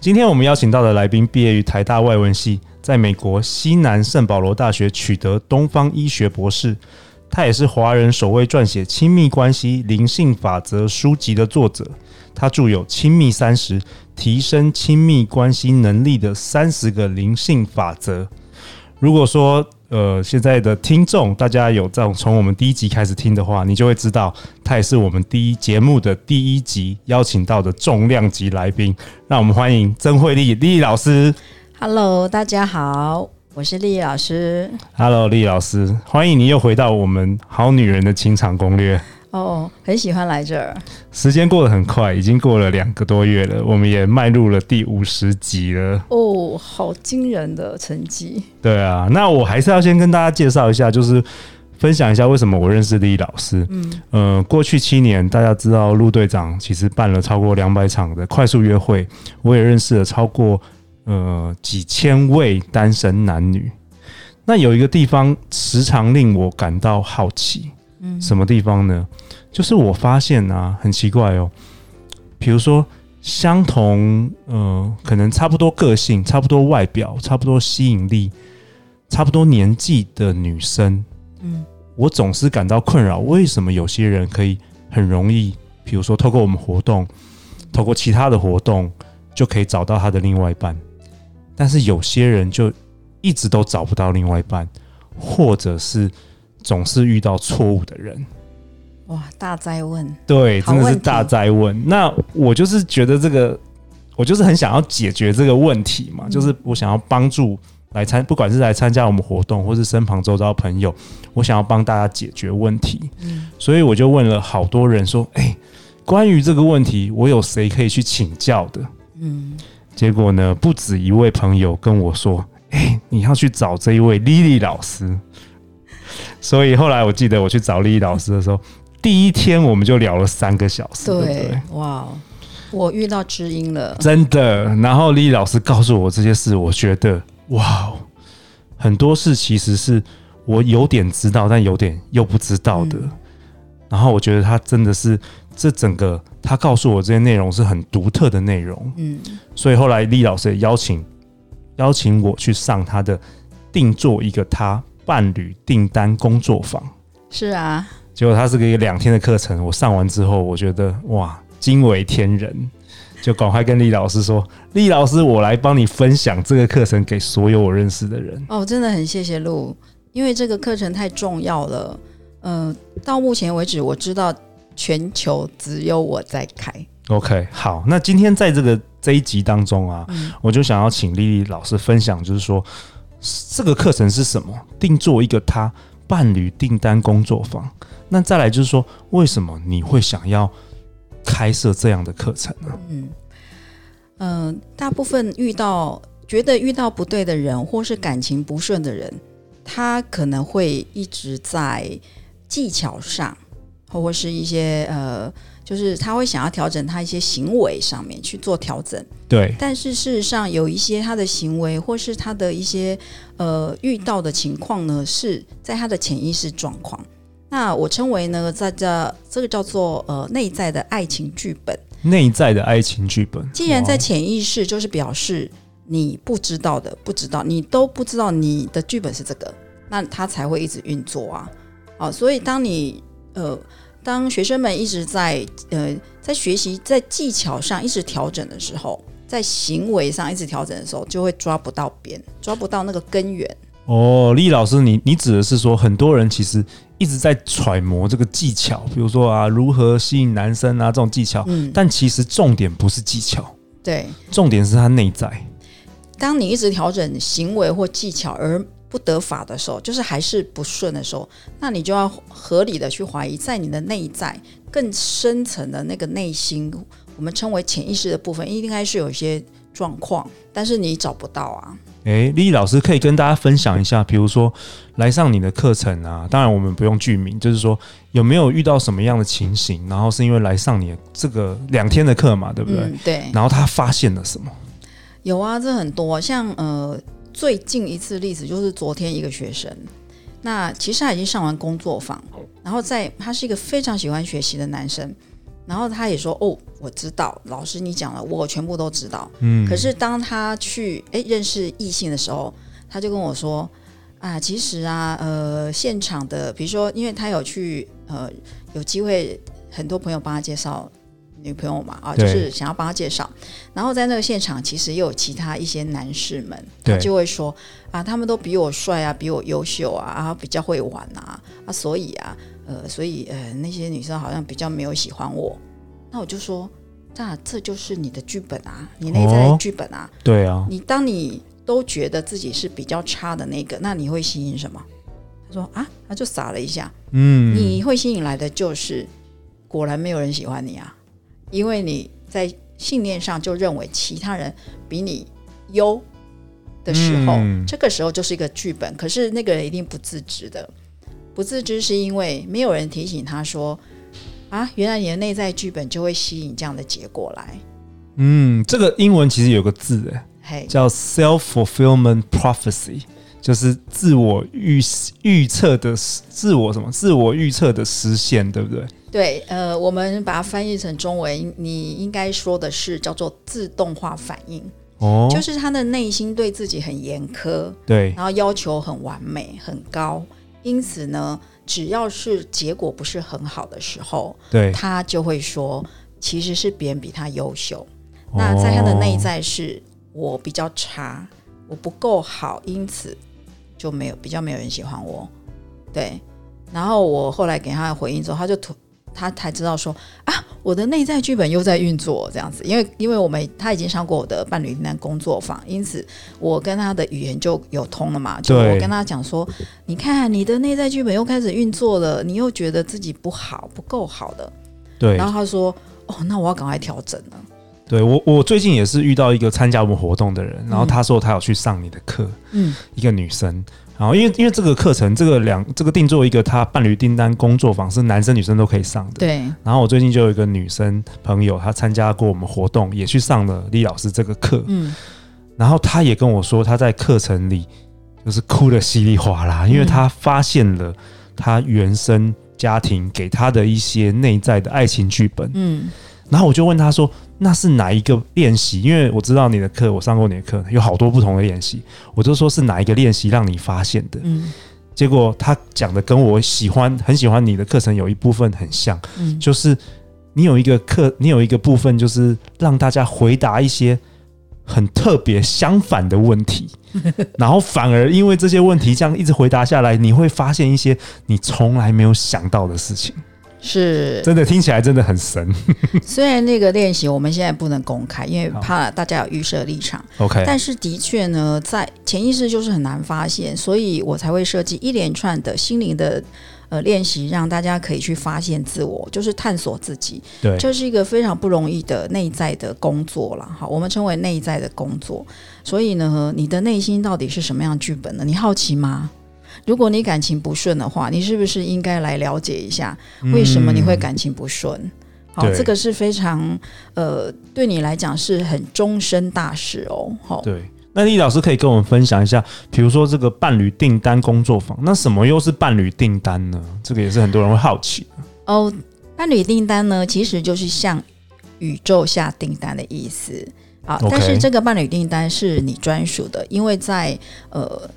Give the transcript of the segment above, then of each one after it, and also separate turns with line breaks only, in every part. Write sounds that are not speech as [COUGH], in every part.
今天我们邀请到的来宾，毕业于台大外文系。在美国西南圣保罗大学取得东方医学博士，他也是华人首位撰写亲密关系灵性法则书籍的作者。他著有《亲密三十：提升亲密关系能力的三十个灵性法则》。如果说呃现在的听众大家有这种从我们第一集开始听的话，你就会知道他也是我们第一节目的第一集邀请到的重量级来宾。让我们欢迎曾慧丽丽老师。
Hello，大家好，我是丽老师。
Hello，丽老师，欢迎你又回到我们好女人的情场攻略。
哦，oh, 很喜欢来这儿。
时间过得很快，已经过了两个多月了，我们也迈入了第五十集了。
哦，oh, 好惊人的成绩。
对啊，那我还是要先跟大家介绍一下，就是分享一下为什么我认识李老师。嗯，呃，过去七年，大家知道陆队长其实办了超过两百场的快速约会，我也认识了超过。呃，几千位单身男女，那有一个地方时常令我感到好奇，嗯，什么地方呢？就是我发现啊，很奇怪哦，比如说相同，呃，可能差不多个性、差不多外表、差不多吸引力、差不多年纪的女生，嗯，我总是感到困扰，为什么有些人可以很容易，比如说透过我们活动，透过其他的活动，就可以找到他的另外一半。但是有些人就一直都找不到另外一半，或者是总是遇到错误的人。
哇，大灾问！
对，真的是大灾问。那我就是觉得这个，我就是很想要解决这个问题嘛，嗯、就是我想要帮助来参，不管是来参加我们活动，或是身旁周遭朋友，我想要帮大家解决问题。嗯，所以我就问了好多人说：“哎、欸，关于这个问题，我有谁可以去请教的？”嗯。结果呢，不止一位朋友跟我说：“哎、欸，你要去找这一位俐俐老师。”所以后来我记得我去找丽丽老师的时候，第一天我们就聊了三个小时。对，
哇，我遇到知音了，
真的。然后丽丽老师告诉我这些事，我觉得哇，很多事其实是我有点知道，但有点又不知道的。嗯、然后我觉得他真的是。这整个他告诉我这些内容是很独特的内容，嗯，所以后来丽老师也邀请邀请我去上他的定做一个他伴侣订单工作坊，
是啊，
结果它是个一个两天的课程，我上完之后，我觉得哇，惊为天人，就赶快跟俐老师说，俐老师，我来帮你分享这个课程给所有我认识的人。
哦，真的很谢谢陆，因为这个课程太重要了，嗯、呃，到目前为止我知道。全球只有我在开。
OK，好，那今天在这个这一集当中啊，嗯、我就想要请丽丽老师分享，就是说这个课程是什么？定做一个他伴侣订单工作坊。那再来就是说，为什么你会想要开设这样的课程呢？嗯、
呃，大部分遇到觉得遇到不对的人，或是感情不顺的人，他可能会一直在技巧上。或是一些呃，就是他会想要调整他一些行为上面去做调整，
对。
但是事实上，有一些他的行为或是他的一些呃遇到的情况呢，是在他的潜意识状况。那我称为呢，在这这个叫做呃内在的爱情剧本。
内在的爱情剧本。
既然在潜意识，就是表示你不知道的，不知道你都不知道你的剧本是这个，那他才会一直运作啊。啊，所以当你呃。当学生们一直在呃在学习在技巧上一直调整的时候，在行为上一直调整的时候，就会抓不到边，抓不到那个根源。
哦，俐老师，你你指的是说，很多人其实一直在揣摩这个技巧，比如说啊，如何吸引男生啊这种技巧，嗯，但其实重点不是技巧，
对，
重点是他内在。
当你一直调整行为或技巧而不得法的时候，就是还是不顺的时候，那你就要合理的去怀疑，在你的内在更深层的那个内心，我们称为潜意识的部分，应该是有一些状况，但是你找不到啊。
诶，丽丽老师可以跟大家分享一下，比如说来上你的课程啊，当然我们不用具名，就是说有没有遇到什么样的情形，然后是因为来上你这个两天的课嘛，对不对？
嗯，对。
然后他发现了什么？
有啊，这很多，像呃最近一次例子就是昨天一个学生，那其实他已经上完工作坊，然后在他是一个非常喜欢学习的男生。然后他也说：“哦，我知道，老师你讲了，我全部都知道。嗯，可是当他去诶认识异性的时候，他就跟我说：啊，其实啊，呃，现场的，比如说，因为他有去，呃，有机会，很多朋友帮他介绍女朋友嘛，啊，就是想要帮他介绍。然后在那个现场，其实也有其他一些男士们，他就会说：啊，他们都比我帅啊，比我优秀啊，然后比较会玩啊，啊，所以啊。”呃，所以呃，那些女生好像比较没有喜欢我，那我就说，那这就是你的剧本啊，你内在的剧本啊。
哦，对啊。
你当你都觉得自己是比较差的那个，那你会吸引什么？他说啊，他就傻了一下，嗯，你会吸引来的就是，果然没有人喜欢你啊，因为你在信念上就认为其他人比你优的时候，嗯，这个时候就是一个剧本，可是那个人一定不自知的。不自知是因为没有人提醒他说：“啊，原来你的内在剧本就会吸引这样的结果来。”
嗯，这个英文其实有个字诶，叫 self-fulfillment prophecy，就是自我预预测的自我什么自我预测的实现，对不对？
对，呃，我们把它翻译成中文，你应该说的是叫做自动化反应哦，就是他的内心对自己很严苛，
对，
然后要求很完美很高。因此呢，只要是结果不是很好的时候，
对，
他就会说，其实是别人比他优秀。哦。那在他的内在是我比较差，我不够好，因此就没有比较没有人喜欢我。对，然后我后来给他的回应之后，他就突。他才知道说啊，我的内在剧本又在运作这样子，因为因为我们他已经上过我的伴侣订单工作坊，因此我跟他的语言就有通了嘛。就我跟他讲说，你看你的内在剧本又开始运作了，你又觉得自己不好，不够好的。
对。
然后他说，哦，那我要赶快调整了。
对我，我最近也是遇到一个参加我们活动的人，然后他说他有去上你的课，嗯，一个女生。然后，因为因为这个课程，这个两这个定做一个他伴侣订单工作坊是男生女生都可以上的。
对。
然后我最近就有一个女生朋友，她参加过我们活动，也去上了李老师这个课。嗯。然后她也跟我说，她在课程里就是哭得稀里哗啦，因为她发现了她原生家庭给她的一些内在的爱情剧本。嗯。然后我就问他说。那是哪一个练习？因为我知道你的课，我上过你的课，有好多不同的练习。我就说是哪一个练习让你发现的？嗯，结果他讲的跟我喜欢、很喜欢你的课程有一部分很像，嗯，就是你有一个课，你有一个部分就是让大家回答一些很特别相反的问题，[LAUGHS] 然后反而因为这些问题这样一直回答下来，你会发现一些你从来没有想到的事情。
是，
真的听起来真的很神。[LAUGHS]
虽然那个练习我们现在不能公开，因为怕大家有预设立场。
OK，
但是的确呢，在潜意识就是很难发现，所以我才会设计一连串的心灵的呃练习，让大家可以去发现自我，就是探索自己。
对，
这是一个非常不容易的内在的工作了。好，我们称为内在的工作。所以呢，你的内心到底是什么样剧本呢？你好奇吗？如果你感情不顺的话，你是不是应该来了解一下为什么你会感情不顺？嗯、好，这个是非常呃，对你来讲是很终身大事哦。好，
对。那李老师可以跟我们分享一下，比如说这个伴侣订单工作坊，那什么又是伴侣订单呢？这个也是很多人会好奇
哦。伴侣订单呢，其实就是向宇宙下订单的意思啊。但是这个伴侣订单是你专属的，因为在呃。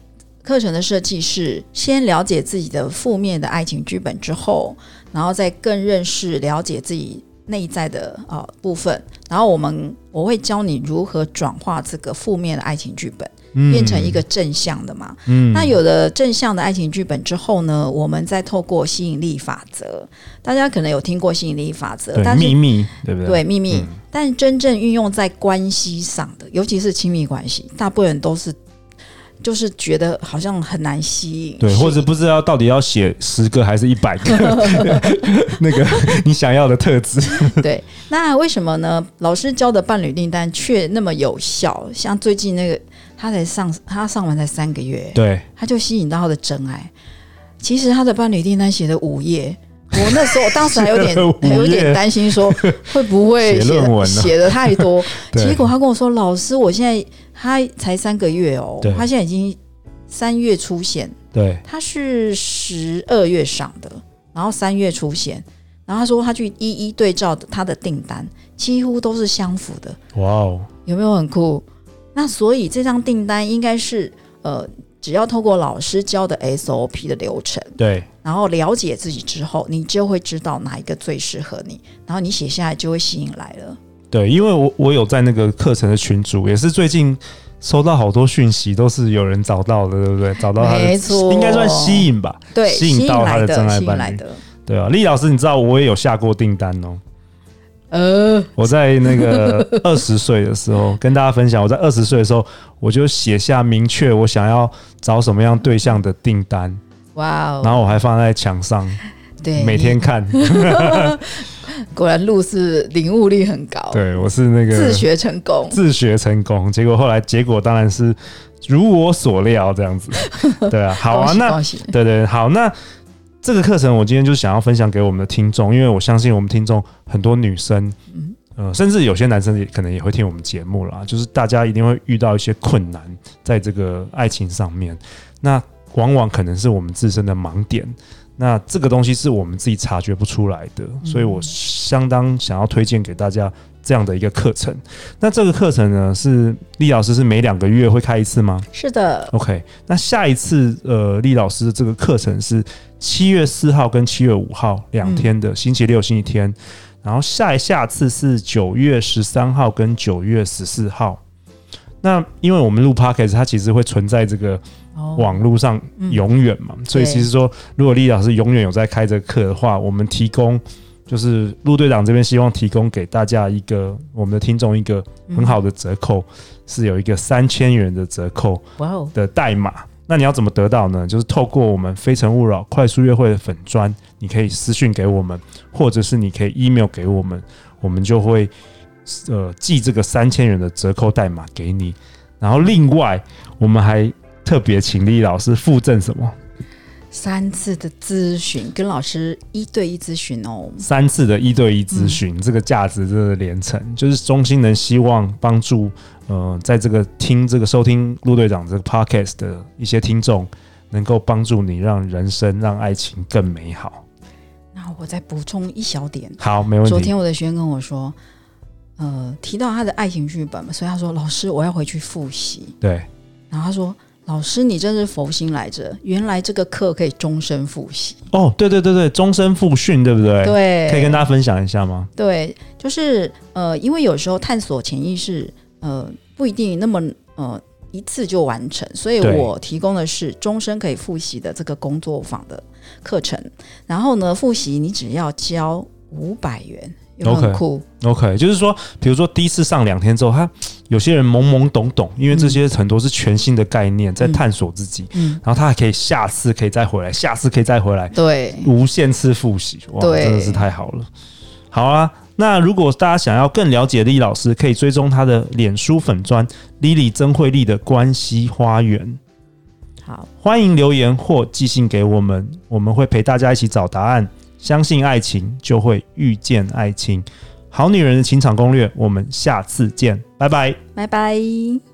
课程的设计是先了解自己的负面的爱情剧本之后，然后再更认识了解自己内在的啊、呃、部分，然后我们我会教你如何转化这个负面的爱情剧本，嗯、变成一个正向的嘛。嗯，那有了正向的爱情剧本之后呢，我们再透过吸引力法则，大家可能有听过吸引力法
则，
但是
秘密对不对？
对，秘密。嗯、但真正运用在关系上的，尤其是亲密关系，大部分人都是。就是觉得好像很难吸引，
对，或者不知道到底要写十个还是一百个 [LAUGHS] 那个你想要的特质。[LAUGHS]
对，那为什么呢？老师教的伴侣订单却那么有效？像最近那个他才上他上完才三个月，
对，
他就吸引到他的真爱。其实他的伴侣订单写的五页，我那时候我当时还有点 [LAUGHS] 还有点担心，说会不会写写的太多。[LAUGHS] 结果他跟我说：“老师，我现在他才三个月哦，他现在已经三月出现。
对，
他是十二月上的，然后三月出现，然后他说他去一一对照他的订单，几乎都是相符的。
哇哦，
有没有很酷？那所以这张订单应该是呃。”只要透过老师教的 SOP 的流程，
对，
然后了解自己之后，你就会知道哪一个最适合你，然后你写下来就会吸引来了。
对，因为我我有在那个课程的群组，也是最近收到好多讯息，都是有人找到的，对不对？[LAUGHS] 找到他的，没错，应该算吸引吧？
对，
吸引到他的真爱伴侣。对啊，丽老师，你知道我也有下过订单哦。呃，我在那个 [LAUGHS] 二十岁的时候跟大家分享，我在二十岁的时候我就写下明确我想要找什么样对象的订单，哇哦，然后我还放在墙上，对，每天看。[LAUGHS]
果然路是领悟力很高，
对，我是那个
自学成功，
自学成功，结果后来结果当然是如我所料这样子，对啊，好啊，那对对好那。这个课程我今天就想要分享给我们的听众，因为我相信我们听众很多女生，呃，甚至有些男生也可能也会听我们节目啦。就是大家一定会遇到一些困难，在这个爱情上面，那往往可能是我们自身的盲点。那这个东西是我们自己察觉不出来的，所以我相当想要推荐给大家这样的一个课程。那这个课程呢，是厉老师是每两个月会开一次吗？
是的。
OK，那下一次呃，厉老师的这个课程是七月四号跟七月五号两天的星期六、星期天，然后下一下次是九月十三号跟九月十四号。那因为我们录 Podcast，它其实会存在这个。网络上永远嘛，嗯、所以其实说，如果厉老师永远有在开这个课的话，我们提供就是陆队长这边希望提供给大家一个我们的听众一个很好的折扣，嗯、是有一个三千元的折扣的代码。哇那你要怎么得到呢？就是透过我们非诚勿扰快速约会的粉砖，你可以私讯给我们，或者是你可以 email 给我们，我们就会呃寄这个三千元的折扣代码给你。然后另外我们还特别请丽老师附赠什么？
三次的咨询，跟老师一对一咨询哦。
三次的一对一咨询，嗯、这个价值真的连城，就是中心能希望帮助呃，在这个听这个收听陆队长这个 podcast 的一些听众，能够帮助你让人生让爱情更美好。
那我再补充一小点，
好，没问题。
昨天我的学员跟我说，呃，提到他的爱情剧本嘛，所以他说老师，我要回去复习。
对，
然后他说。老师，你真是佛心来着！原来这个课可以终身复习
哦。对对对对，终身复训，对不对？
对，
可以跟大家分享一下吗？
对，就是呃，因为有时候探索潜意识，呃，不一定那么呃一次就完成，所以我提供的是终身可以复习的这个工作坊的课程。然后呢，复习你只要交五百元。很酷
，OK，就是说，比如说第一次上两天之后，他 [TSK] 有些人懵懵懂懂，因为这些很多是全新的概念，在探索自己，嗯，然后他还可以下次可以再回来，下次可以再回来，
对，
无限次复习，哇，真的是太好了。好啊，那如果大家想要更了解丽老师，可以追踪他的脸书粉专 “Lily 曾慧丽”的关系花园。
好，
欢迎留言或寄信给我们，我们会陪大家一起找答案。相信爱情，就会遇见爱情。好女人的情场攻略，我们下次见，拜拜，
拜拜。